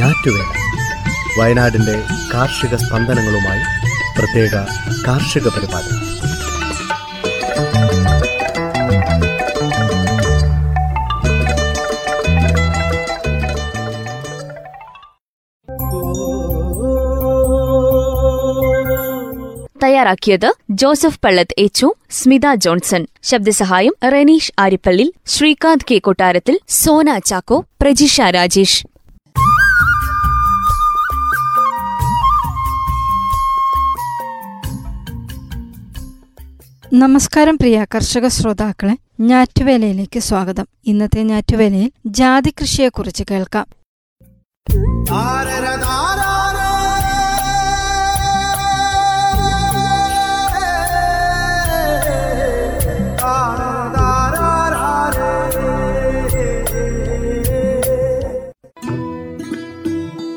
ഞാറ്റുവേല. വയനാടിന്റെ കാർഷിക സ്പന്ദനങ്ങളുമായി പ്രത്യേക കാർഷിക പരിപാടി. തയ്യാറാക്കിയത് ജോസഫ് പള്ളത്ത് എച്ചു സ്മിത ജോൺസൺ. ശബ്ദസഹായം റെനീഷ് ആരിപ്പള്ളി ശ്രീകാന്ത് കെ കൊട്ടാരത്തിൽ സോന ചാക്കോ പ്രജിഷ രാജേഷ്. നമസ്കാരം പ്രിയ കർഷക ശ്രോതാക്കളെ ഞാറ്റുവേലയിലേക്ക് സ്വാഗതം. ഇന്നത്തെ ഞാറ്റുവേലയിൽ ജാതി കൃഷിയെക്കുറിച്ച് കേൾക്കാം.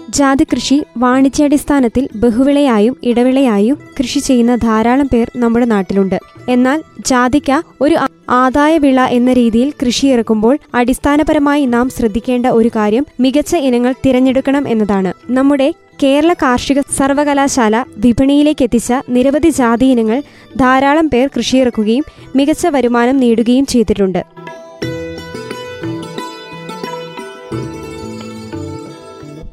ജാതി കൃഷി വാണിജ്യാടിസ്ഥാനത്തിൽ ബഹുവിളയായും ഇടവിളയായും കൃഷി ചെയ്യുന്ന ധാരാളം പേർ നമ്മുടെ നാട്ടിലുണ്ട്. എന്നാൽ ജാതിക്ക ഒരു ആദായവിള ആദായ വിള എന്ന രീതിയിൽ കൃഷി ഇറക്കുമ്പോൾ അടിസ്ഥാനപരമായി നാം ശ്രദ്ധിക്കേണ്ട ഒരു കാര്യം മികച്ച ഇനങ്ങൾ തിരഞ്ഞെടുക്കണം എന്നതാണ്. നമ്മുടെ കേരള കാർഷിക സർവകലാശാല വിപണിയിലേക്ക് എത്തിച്ച നിരവധി ജാതി ഇനങ്ങൾ ധാരാളം പേർ കൃഷിയിറക്കുകയും മികച്ച വരുമാനം നേടുകയും ചെയ്തിട്ടുണ്ട്.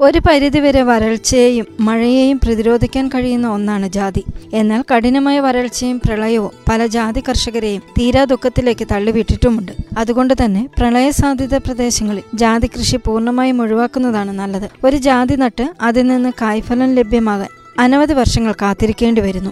ഒരു പരിധിവരെ വരൾച്ചയെയും മഴയെയും പ്രതിരോധിക്കാൻ കഴിയുന്ന ഒന്നാണ് ജാതി. എന്നാൽ കഠിനമായ വരൾച്ചയും പ്രളയവും പല ജാതി കർഷകരെയും തീരാ ദുഃഖത്തിലേക്ക് തള്ളിവിട്ടിട്ടുമുണ്ട്. അതുകൊണ്ട് തന്നെ പ്രളയ സാധ്യത പ്രദേശങ്ങളിൽ ജാതി കൃഷി പൂർണമായും ഒഴിവാക്കുന്നതാണ് നല്ലത്. ഒരു ജാതി നട്ട് അതിൽ നിന്ന് കായ്ഫലം ലഭ്യമാകാൻ അനവധി വർഷങ്ങൾ കാത്തിരിക്കേണ്ടി വരുന്നു.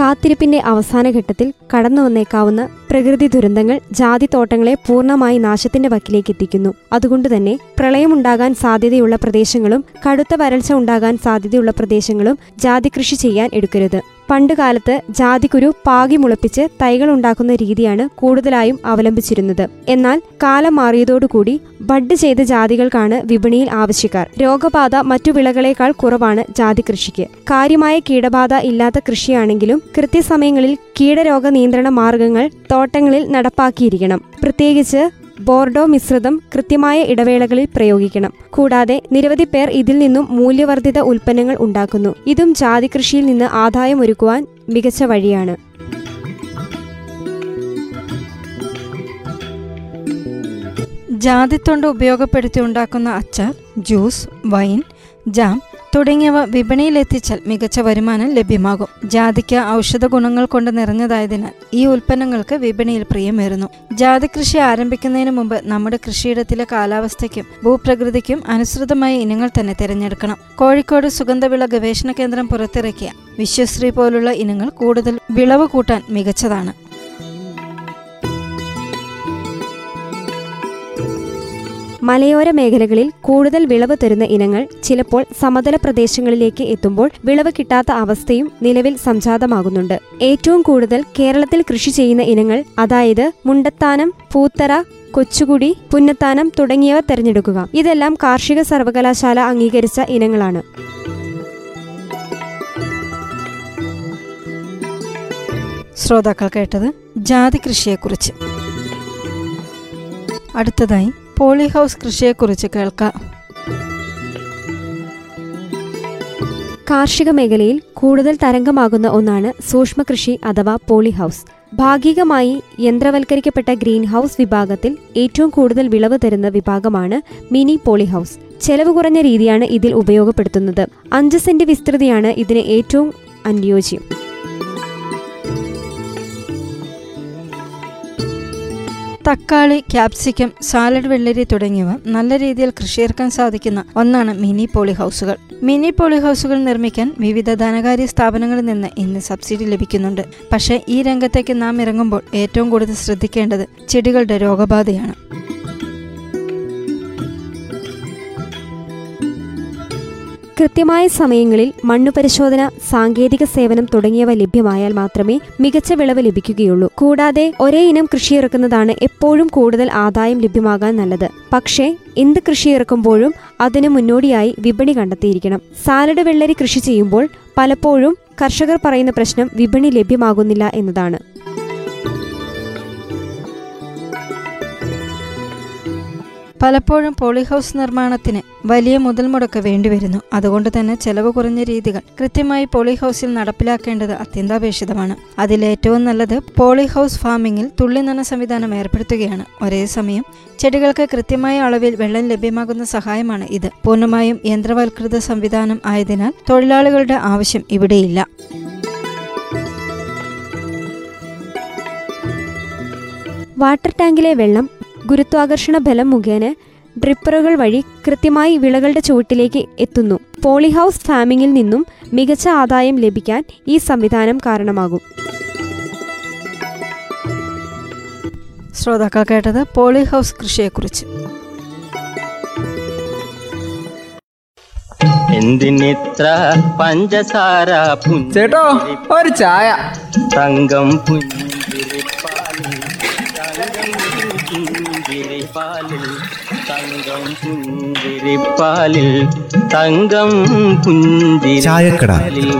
കാത്തിരിപ്പിന്റെ അവസാന ഘട്ടത്തിൽ കടന്നു വന്നേക്കാവുന്ന പ്രകൃതി ദുരന്തങ്ങൾ ജാതി തോട്ടങ്ങളെ പൂർണമായി നാശത്തിന്റെ വക്കിലേക്ക് എത്തിക്കുന്നു അതുകൊണ്ടുതന്നെ പ്രളയമുണ്ടാകാൻ സാധ്യതയുള്ള പ്രദേശങ്ങളും കടുത്ത വരൾച്ച ഉണ്ടാകാൻ സാധ്യതയുള്ള പ്രദേശങ്ങളും ജാതി കൃഷി ചെയ്യാൻ എടുക്കരുത്. പണ്ടുകാലത്ത് ജാതിക്കുരു പാകി മുളപ്പിച്ച് തൈകൾ ഉണ്ടാക്കുന്ന രീതിയാണ് കൂടുതലായും അവലംബിച്ചിരുന്നത്. എന്നാൽ കാലം മാറിയതോടുകൂടി ബഡ് ചെയ്ത ജാതികൾക്കാണ് വിപണിയിൽ ആവശ്യക്കാർ. രോഗബാധ മറ്റു വിളകളേക്കാൾ കുറവാണ് ജാതി കൃഷിക്ക്. കാര്യമായ കീടബാധ ഇല്ലാത്ത കൃഷിയാണെങ്കിലും കൃത്യസമയങ്ങളിൽ കീടരോഗ നിയന്ത്രണ മാർഗങ്ങൾ തോട്ടങ്ങളിൽ നടപ്പാക്കിയിരിക്കണം. പ്രത്യേകിച്ച് ബോർഡോ മിശ്രിതം കൃത്യമായ ഇടവേളകളിൽ പ്രയോഗിക്കണം. കൂടാതെ നിരവധി പേർ ഇതിൽ നിന്നും മൂല്യവർദ്ധിത ഉൽപ്പന്നങ്ങൾ ഉണ്ടാക്കുന്നു. ഇതും ജാതി കൃഷിയിൽ നിന്ന് ആദായമൊരുക്കുവാൻ മികച്ച വഴിയാണ്. ജാതിത്തൊണ്ട് ഉപയോഗപ്പെടുത്തി ഉണ്ടാക്കുന്ന അച്ചാർ ജ്യൂസ് വൈൻ ജാം തുടങ്ങിയവ വിപണിയിലെത്തിച്ചാൽ മികച്ച വരുമാനം ലഭ്യമാകും. ജാതിക്ക ഔഷധ ഗുണങ്ങൾ കൊണ്ട് നിറഞ്ഞതായതിനാൽ ഈ ഉൽപ്പന്നങ്ങൾക്ക് വിപണിയിൽ പ്രിയമേറുന്നു. ജാതി കൃഷി ആരംഭിക്കുന്നതിന് മുമ്പ് നമ്മുടെ കൃഷിയിടത്തിലെ കാലാവസ്ഥയ്ക്കും ഭൂപ്രകൃതിക്കും അനുസൃതമായ ഇനങ്ങൾ തന്നെ തിരഞ്ഞെടുക്കണം. കോഴിക്കോട് സുഗന്ധവിള ഗവേഷണ കേന്ദ്രം പുറത്തിറക്കിയ വിശ്വശ്രീ പോലുള്ള ഇനങ്ങൾ കൂടുതൽ വിളവ് കൂട്ടാൻ മികച്ചതാണ്. മലയോര മേഖലകളിൽ കൂടുതൽ വിളവ് തരുന്ന ഇനങ്ങൾ ചിലപ്പോൾ സമതല പ്രദേശങ്ങളിലേക്ക് എത്തുമ്പോൾ വിളവ് കിട്ടാത്ത അവസ്ഥയും നിലവിൽ സംജാതമാകുന്നുണ്ട്. ഏറ്റവും കൂടുതൽ കേരളത്തിൽ കൃഷി ചെയ്യുന്ന ഇനങ്ങൾ അതായത് മുണ്ടത്താനം പൂത്തറ കൊച്ചുകുടി പുന്നത്താനം തുടങ്ങിയവ തിരഞ്ഞെടുക്കുക. ഇതെല്ലാം കാർഷിക സർവകലാശാല അംഗീകരിച്ച ഇനങ്ങളാണ്. ശ്രോതാക്കൾ കേട്ടത് ജാതി കൃഷിയെക്കുറിച്ച്. അടുത്തതായി പോളി ഹൗസ് കൃഷിയെക്കുറിച്ച് കേൾക്കാം. കാർഷിക മേഖലയിൽ കൂടുതൽ തരംഗമാകുന്ന ഒന്നാണ് സൂക്ഷ്മ കൃഷി അഥവാ പോളി ഹൗസ്. ഭാഗികമായി യന്ത്രവൽക്കരിക്കപ്പെട്ട ഗ്രീൻ ഹൗസ് വിഭാഗത്തിൽ ഏറ്റവും കൂടുതൽ വിളവ് തരുന്ന വിഭാഗമാണ് മിനി പോളി ഹൗസ്. ചെലവ് കുറഞ്ഞ രീതിയാണ് ഇതിൽ ഉപയോഗപ്പെടുത്തുന്നത്. അഞ്ച് സെന്റ് വിസ്തൃതിയാണ് ഇതിന് ഏറ്റവും അനുയോജ്യം. തക്കാളി ക്യാപ്സിക്കം സാലഡ് വെള്ളരി തുടങ്ങിയവ നല്ല രീതിയിൽ കൃഷിയിറക്കാൻ സാധിക്കുന്ന ഒന്നാണ് മിനി പോളി ഹൗസുകൾ മിനി പോളി ഹൗസുകൾ നിർമ്മിക്കാൻ വിവിധ ധനകാര്യ സ്ഥാപനങ്ങളിൽ നിന്ന് ഇന്ന് സബ്സിഡി ലഭിക്കുന്നുണ്ട്. പക്ഷേ ഈ രംഗത്തേക്ക് നാം ഇറങ്ങുമ്പോൾ ഏറ്റവും കൂടുതൽ ശ്രദ്ധിക്കേണ്ടത് ചെടികളുടെ രോഗബാധയാണ്. കൃത്യമായ സമയങ്ങളിൽ മണ്ണു പരിശോധന സാങ്കേതിക സേവനം തുടങ്ങിയവ ലഭ്യമായാൽ മാത്രമേ മികച്ച വിളവ് ലഭിക്കുകയുള്ളൂ. കൂടാതെ ഒരേ ഇനം കൃഷി ഇറക്കുന്നതാണ് എപ്പോഴും കൂടുതൽ ആദായം ലഭ്യമാകാൻ നല്ലത്. പക്ഷേ എന്ത് കൃഷി ഇറക്കുമ്പോഴും അതിന് മുന്നോടിയായി വിപണി കണ്ടെത്തിയിരിക്കണം. സാലഡ് വെള്ളരി കൃഷി ചെയ്യുമ്പോൾ പലപ്പോഴും കർഷകർ പറയുന്ന പ്രശ്നം വിപണി ലഭ്യമാകുന്നില്ല എന്നതാണ്. പലപ്പോഴും പോളിഹൗസ് നിർമ്മാണത്തിന് വലിയ മുതൽ മുടക്ക് വേണ്ടിവരുന്നു. അതുകൊണ്ട് തന്നെ ചെലവ് കുറഞ്ഞ രീതികൾ കൃത്യമായി പോളിഹൗസിൽ നടപ്പിലാക്കേണ്ടത് അത്യന്താപേക്ഷിതമാണ്. അതിലേറ്റവും നല്ലത് പോളിഹൗസ് ഫാമിംഗിൽ തുള്ളിനന സംവിധാനം ഏർപ്പെടുത്തുകയാണ്. ഒരേ സമയം ചെടികൾക്ക് കൃത്യമായ അളവിൽ വെള്ളം ലഭ്യമാകുന്ന സഹായമാണ് ഇത്. പൂർണമായും യന്ത്രവൽകൃത സംവിധാനം ആയതിനാൽ തൊഴിലാളികളുടെ ആവശ്യം ഇവിടെയില്ല. വാട്ടർ ടാങ്കിലെ വെള്ളം ഗുരുത്വാകർഷണ ബലം മുഖേന ഡ്രിപ്പറുകൾ വഴി കൃത്യമായി വിളകളുടെ ചുവട്ടിലേക്ക് എത്തുന്നു. പോളിഹൌസ് ഫാമിംഗിൽ നിന്നും മികച്ച ആദായം ലഭിക്കാൻ ഈ സംവിധാനം കാരണമാകും. ശ്രോതാക്കൾ കേട്ടത് പോളിഹൌസ് കൃഷിയെക്കുറിച്ച്. എന്തിനിത്ര പഞ്ചസാര ചേട്ടോ ഒരു ചായ. തങ്കം പുഞ്ചിരിപ്പാലിൽ തങ്കം പുഞ്ചിരിപ്പാലിൽ തങ്കം പുഞ്ചിരിപ്പാലിൽ തങ്കം ചായക്കട. പുഞ്ചിരിപ്പാലിൽ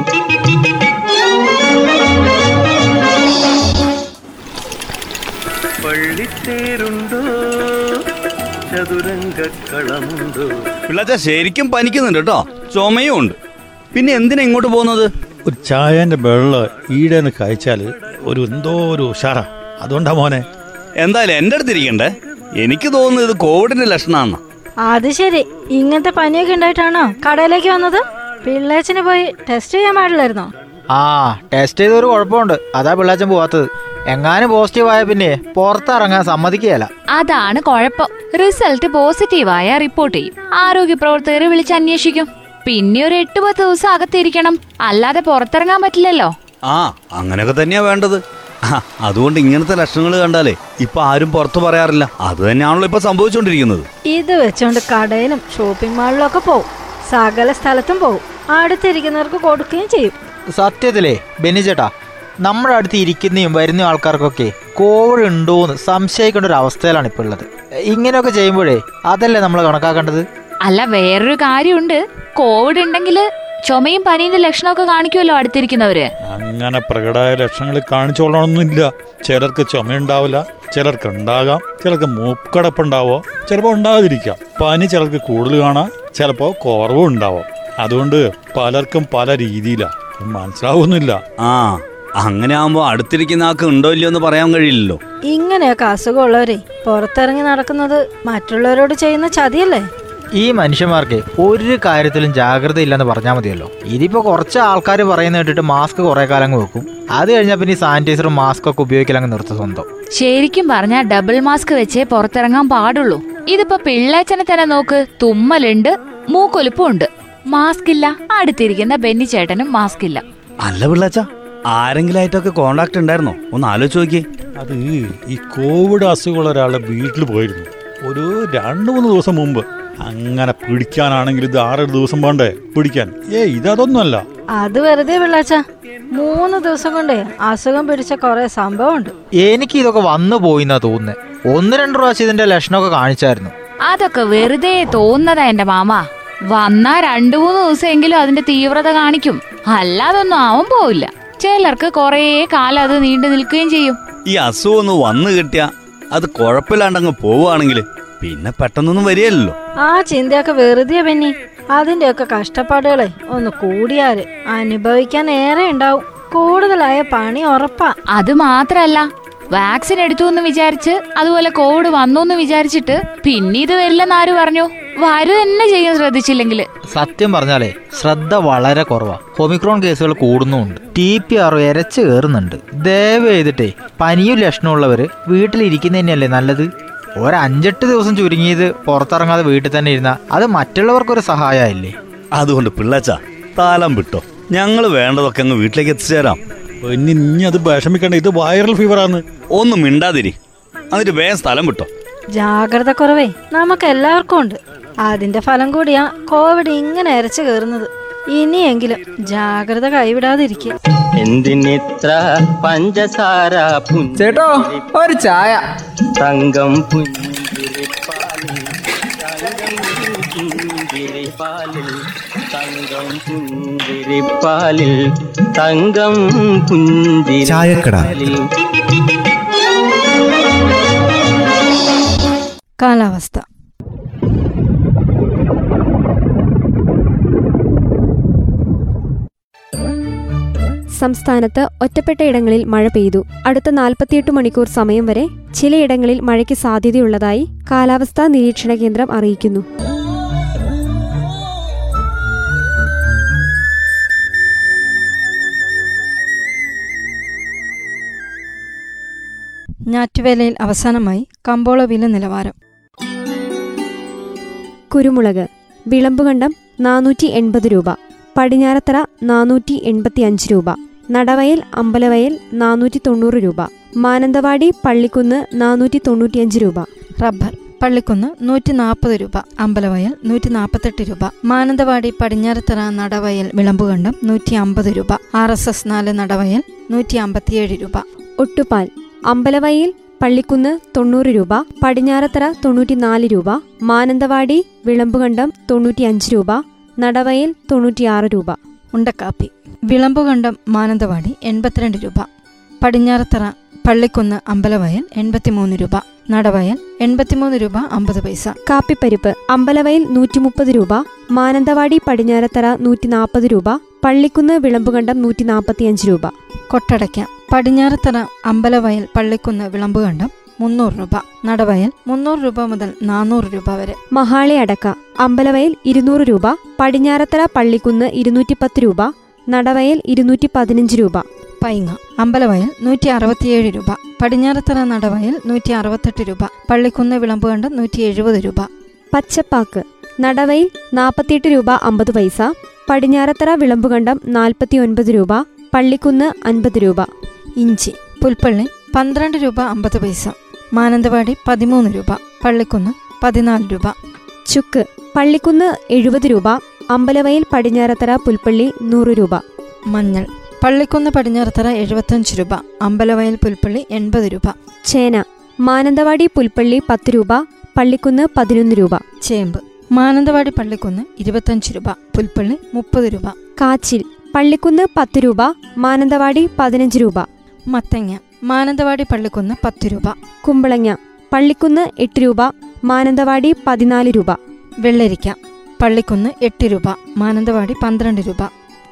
പള്ളിത്തേരുണ്ടോ? ചതുരംഗക്കളമുണ്ടോ? പിള്ളച്ച ശരിക്കും പനിക്കുന്നുണ്ട് കേട്ടോ. ചുമയും ഉണ്ട്. പിന്നെ എന്തിനാ ഇങ്ങോട്ട് പോകുന്നത്? ഒരു ചായന്റെ വെള്ള ഈടെന്ന് കഴിച്ചാൽ ഒരു എന്തോ ഒരു ഉഷാറാ. അതുകൊണ്ടാ മോനെ. എന്തായാലും എന്റെ അടുത്ത് ഇരിക്കണ്ടേ? എനിക്ക് തോന്നുന്നു ഇത് കോവിഡിന്റെ ലക്ഷണമാണ് അത് ശരി. ഇങ്ങനത്തെ പനിയൊക്കെ ഉണ്ടായിട്ടാണോ കടയിലേക്ക് വന്നത്? പിള്ളേച്ചന് പോയി ടെസ്റ്റ് ചെയ്യാൻ പാടില്ലായിരുന്നോ? ആ ടെസ്റ്റ് ചെയ്തൊരു കുഴപ്പമുണ്ട്. അതാ പിള്ളേച്ചൻ പോവാത്തത്. എങ്ങാനും പോസിറ്റീവ് ആയ പിന്നെ പുറത്തിറങ്ങാൻ സമ്മതിക്കുകയല്ല. അതാണ് കുഴപ്പം. റിസൾട്ട് പോസിറ്റീവ് ആയ റിപ്പോർട്ട് ചെയ്യും. ആരോഗ്യ പ്രവർത്തകരെ വിളിച്ച് അന്വേഷിക്കും. പിന്നെ ഒരു എട്ട് പത്ത് ദിവസം അകത്തിരിക്കണം. അല്ലാതെ പുറത്തിറങ്ങാൻ പറ്റില്ലല്ലോ. ആ അങ്ങനെയൊക്കെ തന്നെയാ വേണ്ടത്. അതുകൊണ്ട് ഇങ്ങനത്തെ ലക്ഷണങ്ങൾ കണ്ടാലേ ഇപ്പൊ ആരും പുറത്തു പറയാറില്ല. അത് തന്നെയാണല്ലോ ഇപ്പൊ സംഭവിച്ചുകൊണ്ടിരിക്കുന്നത് ഇത് വെച്ചോണ്ട് കടയിലും ഷോപ്പിംഗ് മാളിലും ഒക്കെ പോവും. സകല സ്ഥലത്തും പോവും. അടുത്തിരിക്കുന്നവർക്ക് കൊടുക്കുകയും ചെയ്യും. സത്യത്തിലേ ബെനിജേട്ടാ നമ്മുടെ അടുത്ത് ഇരിക്കുന്നയും വരുന്ന ആൾക്കാർക്കൊക്കെ കോവിഡ് ഉണ്ടോ എന്ന് സംശയിക്കേണ്ട ഒരു അവസ്ഥയിലാണ് ഇപ്പോൾ ഉള്ളത്. ഇങ്ങനെയൊക്കെ ചെയ്യുമ്പോഴേ അതല്ലേ നമ്മൾ കണക്കാക്കേണ്ടത്? അല്ല വേറൊരു കാര്യമുണ്ട്. കോവിഡ് ഉണ്ടെങ്കിൽ ചുമയും പനീന്റെ ലക്ഷണമൊക്കെ കാണിക്കുമല്ലോ അടുത്തിരിക്കുന്നവര്. അങ്ങനെ പ്രകടമായ ലക്ഷണങ്ങൾ കാണിച്ചോളണമെന്നില്ല ചിലർക്ക് ചുമയുണ്ടാവില്ല ചിലർക്ക് ഉണ്ടാകാം ചിലർക്ക് മൂക്കടപ്പുണ്ടാവോ ചിലപ്പോൾ ഉണ്ടാകാതിരിക്കാം. പനി ചിലർക്ക് കൂടുതൽ കാണാം ചിലപ്പോൾ കുറവും ഉണ്ടാവോ. അതുകൊണ്ട് പലർക്കും പല രീതിയിലാണ് മനസ്സിലാവുന്നില്ല. ആ അങ്ങനെ ആവുമ്പോ അടുത്തിരിക്കുന്ന ആൾക്ക് ഉണ്ടോ ഇല്ലയോ എന്ന് പറയാൻ കഴിയില്ലല്ലോ. ഇങ്ങനെയൊക്കെ അസുഖമുള്ളവരെ പുറത്തിറങ്ങി നടക്കുന്നത് മറ്റുള്ളവരോട് ചെയ്യുന്ന ചതിയല്ലേ? ഈ മനുഷ്യന്മാർക്ക് ഒരു കാര്യത്തിലും ജാഗ്രത ഇല്ലെന്ന് പറഞ്ഞാൽ മതിയല്ലോ. ഇതിപ്പോ കുറച്ച് ആൾക്കാർ പറയുന്ന കേട്ടിട്ട് മാസ്ക് കുറെ കാലം അങ്ങ് വെക്കും. അത് കഴിഞ്ഞാൽ പിന്നെ സാനിറ്റൈസറും മാസ്ക് ഒക്കെ ഉപയോഗിക്കലങ്ങ് നിർത്തും സ്വന്തം. ശരിക്കും പറഞ്ഞാൽ ഡബിൾ മാസ്ക് വെച്ചേ പുറത്തിറങ്ങാൻ പാടുള്ളൂ. ഇതിപ്പോ പിള്ളേച്ചനെ തന്നെ നോക്ക് തുമ്മലുണ്ട് മൂക്കൊലിപ്പും മാസ്ക് ഇല്ല അടുത്തിരിക്കുന്ന ബെന്നി ചേട്ടനും മാസ്ക് ഇല്ല. അല്ല പിള്ളാച്ച ആരെങ്കിലും ആയിട്ടൊക്കെ കോണ്ടാക്ട് ഉണ്ടായിരുന്നോ? ഒന്ന് ആലോചിച്ച് നോക്കിയേ. അത് ഈ കോവിഡ് അസുഖമുള്ള ഒരാളുടെ വീട്ടിൽ പോയിരുന്നു. ഒരു രണ്ട് മൂന്ന് ദിവസം മുമ്പ്. അങ്ങനെ പിടിക്കാനാണെങ്കിൽ ഇത് ആറ് ദിവസം വേണ്ടേ? പിടിക്കാൻ. ഏ അതൊന്നുമല്ല. അത് വെറുതെ പിള്ളാച്ച. മൂന്ന് ദിവസം കൊണ്ടേ അസുഖം പിടിച്ച കുറെ സംഭവമുണ്ട്. എനിക്ക് ഇതൊക്കെ വന്നു പോയിന്നാ തോന്നുന്നത് ഒന്ന് രണ്ട് പ്രാവശ്യം ഇതിന്റെ ലക്ഷണമൊക്കെ കാണിച്ചായിരുന്നു. അതൊക്കെ വെറുതെ തോന്നതാ എന്റെ മാമ. വന്നാ രണ്ടു മൂന്ന് ദിവസമെങ്കിലും അതിന്റെ തീവ്രത കാണിക്കും. അല്ലാതൊന്നും ആവാൻ പോവില്ല. ചിലർക്ക് കൊറേ കാലം അത് നീണ്ടു നിൽക്കുകയും ചെയ്യും. ഈ അസുഖം ഒന്ന് വന്നു കിട്ടിയാ അത് കുഴപ്പമില്ലാണ്ടങ്ങ് പോവുകയാണെങ്കിൽ പിന്നെ പെട്ടെന്നൊന്നും വരികയല്ലോ ആ ചിന്തയൊക്കെ വെറുതെ ബെന്നി. അതിന്റെയൊക്കെ കഷ്ടപ്പാടുകളെ ഒന്ന് കൂടിയാൽ അനുഭവിക്കാൻ ഏറെ ഉണ്ടാവും. കൂടുതലായ പണി ഉറപ്പാ. അത് മാത്രല്ല വാക്സിൻ എടുത്തു എന്ന് വിചാരിച്ച് അതുപോലെ കോവിഡ് വന്നു എന്ന് വിചാരിച്ചിട്ട് പിന്നെ ഇത് വരില്ലെന്ന് ആര് പറഞ്ഞു? വരു തന്നെ ചെയ്യാൻ ശ്രദ്ധിച്ചില്ലെങ്കിൽ സത്യം പറഞ്ഞാലേ ശ്രദ്ധ വളരെ കുറവാ. ഒമിക്രോൺ കേസുകൾ കൂടുന്നുണ്ട് ടി പി ആർ ഇരച്ച് കയറുന്നുണ്ട് ദയവ് ചെയ്തിട്ടേ പനിയും ലക്ഷണമുള്ളവര് വീട്ടിലിരിക്കുന്നതന്നെയല്ലേ നല്ലത്? ഒരു അഞ്ചെട്ട് ദിവസം ചുരുങ്ങിയത് പുറത്തിറങ്ങാതെ വീട്ടിൽ തന്നെ ഇരുന്ന അത് മറ്റുള്ളവർക്കൊരു സഹായമായില്ലേ? അതുകൊണ്ട് പിള്ളച്ച താലം വിട്ടോ. ഞങ്ങൾ വേണ്ടതൊക്കെ അങ്ങ് വീട്ടിലേക്ക് എത്തിച്ചേരാം. ഇനി ഇനി അത് വിഷമിക്കണ്ട ഇത് വൈറൽ ഫീവറാണ് ഒന്നും മിണ്ടാതിരി. എന്നിട്ട് വേഗം സ്ഥലം വിട്ടോ. ജാഗ്രത കുറവേ നമുക്ക് എല്ലാവർക്കും ഉണ്ട്. അതിന്റെ ഫലം കൂടിയാ കോവിഡ് ഇങ്ങനെ അരച്ചു കയറുന്നത്. ഇനിയെങ്കിലും ജാഗ്രത കൈവിടാതിരിക്കുക. എന്തിനിത്ര പഞ്ചസാര ചേട്ടോ ഒരു ചായ. തങ്കം പുഞ്ചിരിപ്പാലിൽ തങ്കം പുഞ്ചിരിപ്പാലിൽ തങ്കം പുഞ്ചിരിപ്പാലിൽ കാലാവസ്ഥ. സംസ്ഥാനത്ത് ഒറ്റപ്പെട്ട ഇടങ്ങളിൽ മഴ പെയ്തു. അടുത്ത നാൽപ്പത്തിയെട്ട് മണിക്കൂർ സമയം വരെ ചിലയിടങ്ങളിൽ മഴയ്ക്ക് സാധ്യതയുള്ളതായി കാലാവസ്ഥാ നിരീക്ഷണ കേന്ദ്രം അറിയിക്കുന്നു. ഞാറ്റുവേലയിൽ അവസാനമായി കമ്പോള വില നിലവാരം. കുരുമുളക് വിളമ്പുകണ്ടം നാനൂറ്റി എൺപത് രൂപ പടിഞ്ഞാറത്തറ നാനൂറ്റി എൺപത്തി അഞ്ച് രൂപ. നടവയൽ അമ്പലവയൽ നാനൂറ്റി തൊണ്ണൂറ് രൂപ. മാനന്തവാടി പള്ളിക്കുന്ന് നാനൂറ്റി തൊണ്ണൂറ്റിയഞ്ച് രൂപ. റബ്ബർ പള്ളിക്കുന്ന് നൂറ്റി നാൽപ്പത് രൂപ. അമ്പലവയൽ നൂറ്റി നാൽപ്പത്തെട്ട് രൂപ. മാനന്തവാടി പടിഞ്ഞാറത്തറ നടവയൽ വിളമ്പുകണ്ടം നൂറ്റി അമ്പത് രൂപ. ആർ എസ് എസ് നാല് നടവയൽ നൂറ്റി അമ്പത്തിയേഴ് രൂപ. ഒട്ടുപാൽ അമ്പലവയൽ പള്ളിക്കുന്ന് തൊണ്ണൂറ് രൂപ. പടിഞ്ഞാറത്തറ തൊണ്ണൂറ്റിനാല് രൂപ. മാനന്തവാടി വിളമ്പുകണ്ടം തൊണ്ണൂറ്റിയഞ്ച് രൂപ. നടവയൽ തൊണ്ണൂറ്റിയാറ് രൂപ. ഉണ്ടക്കാപ്പി. വിളമ്പുകണ്ടം മാനന്തവാടി എൺപത്തിരണ്ട് രൂപ. പടിഞ്ഞാറത്തറ പള്ളിക്കുന്ന് അമ്പലവയൽ എൺപത്തിമൂന്ന് രൂപ. നടവയൽ എൺപത്തിമൂന്ന് രൂപ അമ്പത് പൈസ. കാപ്പിപ്പരിപ്പ് അമ്പലവയൽ നൂറ്റി മുപ്പത് രൂപ. മാനന്തവാടി പടിഞ്ഞാറത്തറ നൂറ്റി നാൽപ്പത് രൂപ. പള്ളിക്കുന്ന് വിളമ്പുകണ്ടം നൂറ്റി നാൽപ്പത്തിയഞ്ച് രൂപ. കൊട്ടടയ്ക്ക. പടിഞ്ഞാറത്തറ അമ്പലവയൽ പള്ളിക്കുന്ന് വിളമ്പുകണ്ടം മുന്നൂറ് രൂപ. നടവയൽ മുന്നൂറ് രൂപ മുതൽ നാനൂറ് രൂപ വരെ. മഹാളി അടക്ക. അമ്പലവയൽ ഇരുന്നൂറ് രൂപ പടിഞ്ഞാറത്തറ പള്ളിക്കുന്ന് ഇരുന്നൂറ്റി പത്ത് രൂപ നടവയൽ ഇരുന്നൂറ്റി പതിനഞ്ച് രൂപ. പൈങ്ങ അമ്പലവയൽ നൂറ്റി അറുപത്തിയേഴ് രൂപ പടിഞ്ഞാറത്തറ നടവയൽ നൂറ്റി അറുപത്തെട്ട് രൂപ പള്ളിക്കുന്ന് വിളമ്പുകണ്ട് നൂറ്റി എഴുപത് രൂപ. പച്ചപ്പാക്ക് നടവയിൽ നാൽപ്പത്തിയെട്ട് രൂപ അമ്പത് പൈസ പടിഞ്ഞാറത്തറ വിളമ്പുകണ്ടം നാൽപ്പത്തി ഒൻപത് രൂപ പള്ളിക്കുന്ന് അൻപത് രൂപ. ഇഞ്ചി പുൽപ്പള്ളി പന്ത്രണ്ട് രൂപ അമ്പത് പൈസ മാനന്തവാടി പതിമൂന്ന് രൂപ പള്ളിക്കുന്ന് പതിനാല് രൂപ. ചുക്ക്. പള്ളിക്കുന്ന് എഴുപത് രൂപ. അമ്പലവയൽ പടിഞ്ഞാറത്തറ പുൽപ്പള്ളി നൂറ് രൂപ. മഞ്ഞൾ. പള്ളിക്കുന്ന് പടിഞ്ഞാറത്തറ എഴുപത്തഞ്ച് രൂപ. അമ്പലവയൽ പുൽപ്പള്ളി എൺപത് രൂപ. ചേന. മാനന്തവാടി പുൽപ്പള്ളി പത്ത് രൂപ. പള്ളിക്കുന്ന് പതിനൊന്ന് രൂപ. ചേമ്പ്. മാനന്തവാടി പള്ളിക്കുന്ന് ഇരുപത്തഞ്ച് രൂപ. പുൽപ്പള്ളി മുപ്പത് രൂപ. കാച്ചിൽ. പള്ളിക്കുന്ന് പത്ത് രൂപ. മാനന്തവാടി പതിനഞ്ച് രൂപ. മത്തങ്ങ. മാനന്തവാടി പള്ളിക്കുന്ന് പത്ത് രൂപ. കുമ്പളങ്ങ. പള്ളിക്കുന്ന് എട്ട് രൂപ. മാനന്തവാടി പതിനാല് രൂപ. വെള്ളരിക്ക പള്ളിക്കുന്ന് എട്ട് രൂപ മാനന്തവാടി പന്ത്രണ്ട് രൂപ.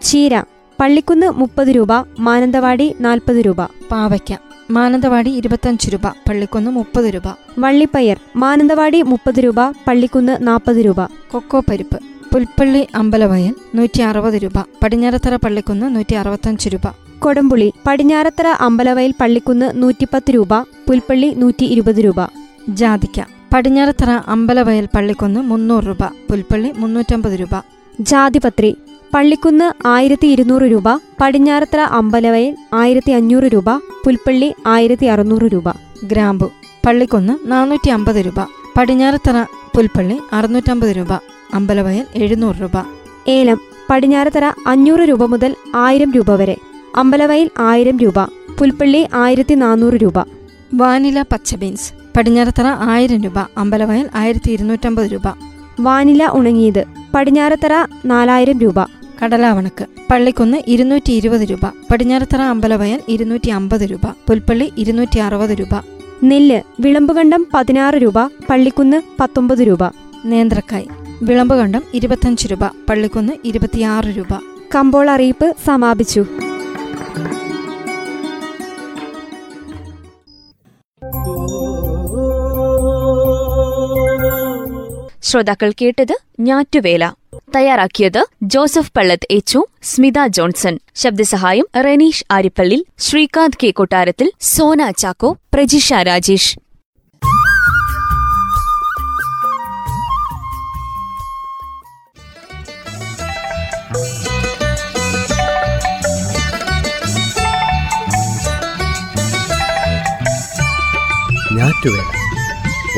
ചീര പള്ളിക്കുന്ന് മുപ്പത് രൂപ മാനന്തവാടി നാൽപ്പത് രൂപ. പാവയ്ക്ക മാനന്തവാടി ഇരുപത്തഞ്ച് രൂപ പള്ളിക്കുന്ന് മുപ്പത് രൂപ. വള്ളിപ്പയർ മാനന്തവാടി മുപ്പത് രൂപ പള്ളിക്കുന്ന് നാൽപ്പത് രൂപ. കൊക്കോ പരിപ്പ് പുൽപ്പള്ളി അമ്പലവയൽ നൂറ്റി അറുപത് രൂപ പടിഞ്ഞാറത്തറ പള്ളിക്കുന്ന് നൂറ്റി അറുപത്തഞ്ച് രൂപ. കൊടുമ്പുളി പടിഞ്ഞാറത്തറ അമ്പലവയൽ പള്ളിക്കുന്ന് നൂറ്റിപ്പത്ത് രൂപ പുൽപ്പള്ളി നൂറ്റി ഇരുപത് രൂപ. ജാതിക്ക പടിഞ്ഞാറത്തറ അമ്പലവയൽ പള്ളിക്കുന്ന് മുന്നൂറ് രൂപ പുൽപ്പള്ളി മുന്നൂറ്റമ്പത് രൂപ. ജാതിപത്രി പള്ളിക്കുന്ന് ആയിരത്തി ഇരുന്നൂറ് രൂപ പടിഞ്ഞാറത്തറ അമ്പലവയൽ ആയിരത്തി അഞ്ഞൂറ് രൂപ പുൽപ്പള്ളി ആയിരത്തി അറുന്നൂറ് രൂപ. ഗ്രാമ്പു പള്ളിക്കുന്ന് നാനൂറ്റി അമ്പത് രൂപ പടിഞ്ഞാറത്തറ പുൽപ്പള്ളി അറുന്നൂറ്റമ്പത് രൂപ അമ്പലവയൽ എഴുന്നൂറ് രൂപ. ഏലം പടിഞ്ഞാറത്തറ അഞ്ഞൂറ് രൂപ മുതൽ ആയിരം രൂപ വരെ അമ്പലവയൽ ആയിരം രൂപ പുൽപ്പള്ളി ആയിരത്തി നാനൂറ് രൂപ. വാനില പച്ച ബീൻസ് പടിഞ്ഞാറത്തറ ആയിരം രൂപ അമ്പലവയൽ ആയിരത്തി ഇരുന്നൂറ്റമ്പത് രൂപ. വാനില ഉണങ്ങിയത് പടിഞ്ഞാറത്തറ നാലായിരം രൂപ. കടലാവണക്ക് പള്ളിക്കുന്ന് ഇരുന്നൂറ്റി ഇരുപത് രൂപ പടിഞ്ഞാറത്തറ അമ്പലവയൽ ഇരുന്നൂറ്റി അമ്പത് രൂപ പുൽപ്പള്ളി ഇരുന്നൂറ്റി അറുപത് രൂപ. നെല്ല് വിളമ്പുകണ്ടം പതിനാറ് രൂപ പള്ളിക്കുന്ന് പത്തൊമ്പത് രൂപ. നേന്ത്രക്കായ് വിളമ്പുകണ്ടം ഇരുപത്തഞ്ച് രൂപ പള്ളിക്കുന്ന് ഇരുപത്തിയാറ് രൂപ. കമ്പോൾ അറിയിപ്പ് സമാപിച്ചു. ശ്രോതാക്കൾ കേട്ടത് ഞാറ്റുവേല. തയ്യാറാക്കിയത് ജോസഫ് പള്ളത്ത് എച്ചു സ്മിത ജോൺസൺ. ശബ്ദസഹായം റെനീഷ് ആരിപ്പള്ളി ശ്രീകാന്ത് കെ കൊട്ടാരത്തിൽ സോന ചാക്കോ പ്രജിഷ രാജേഷ്. ഞാറ്റുവേല.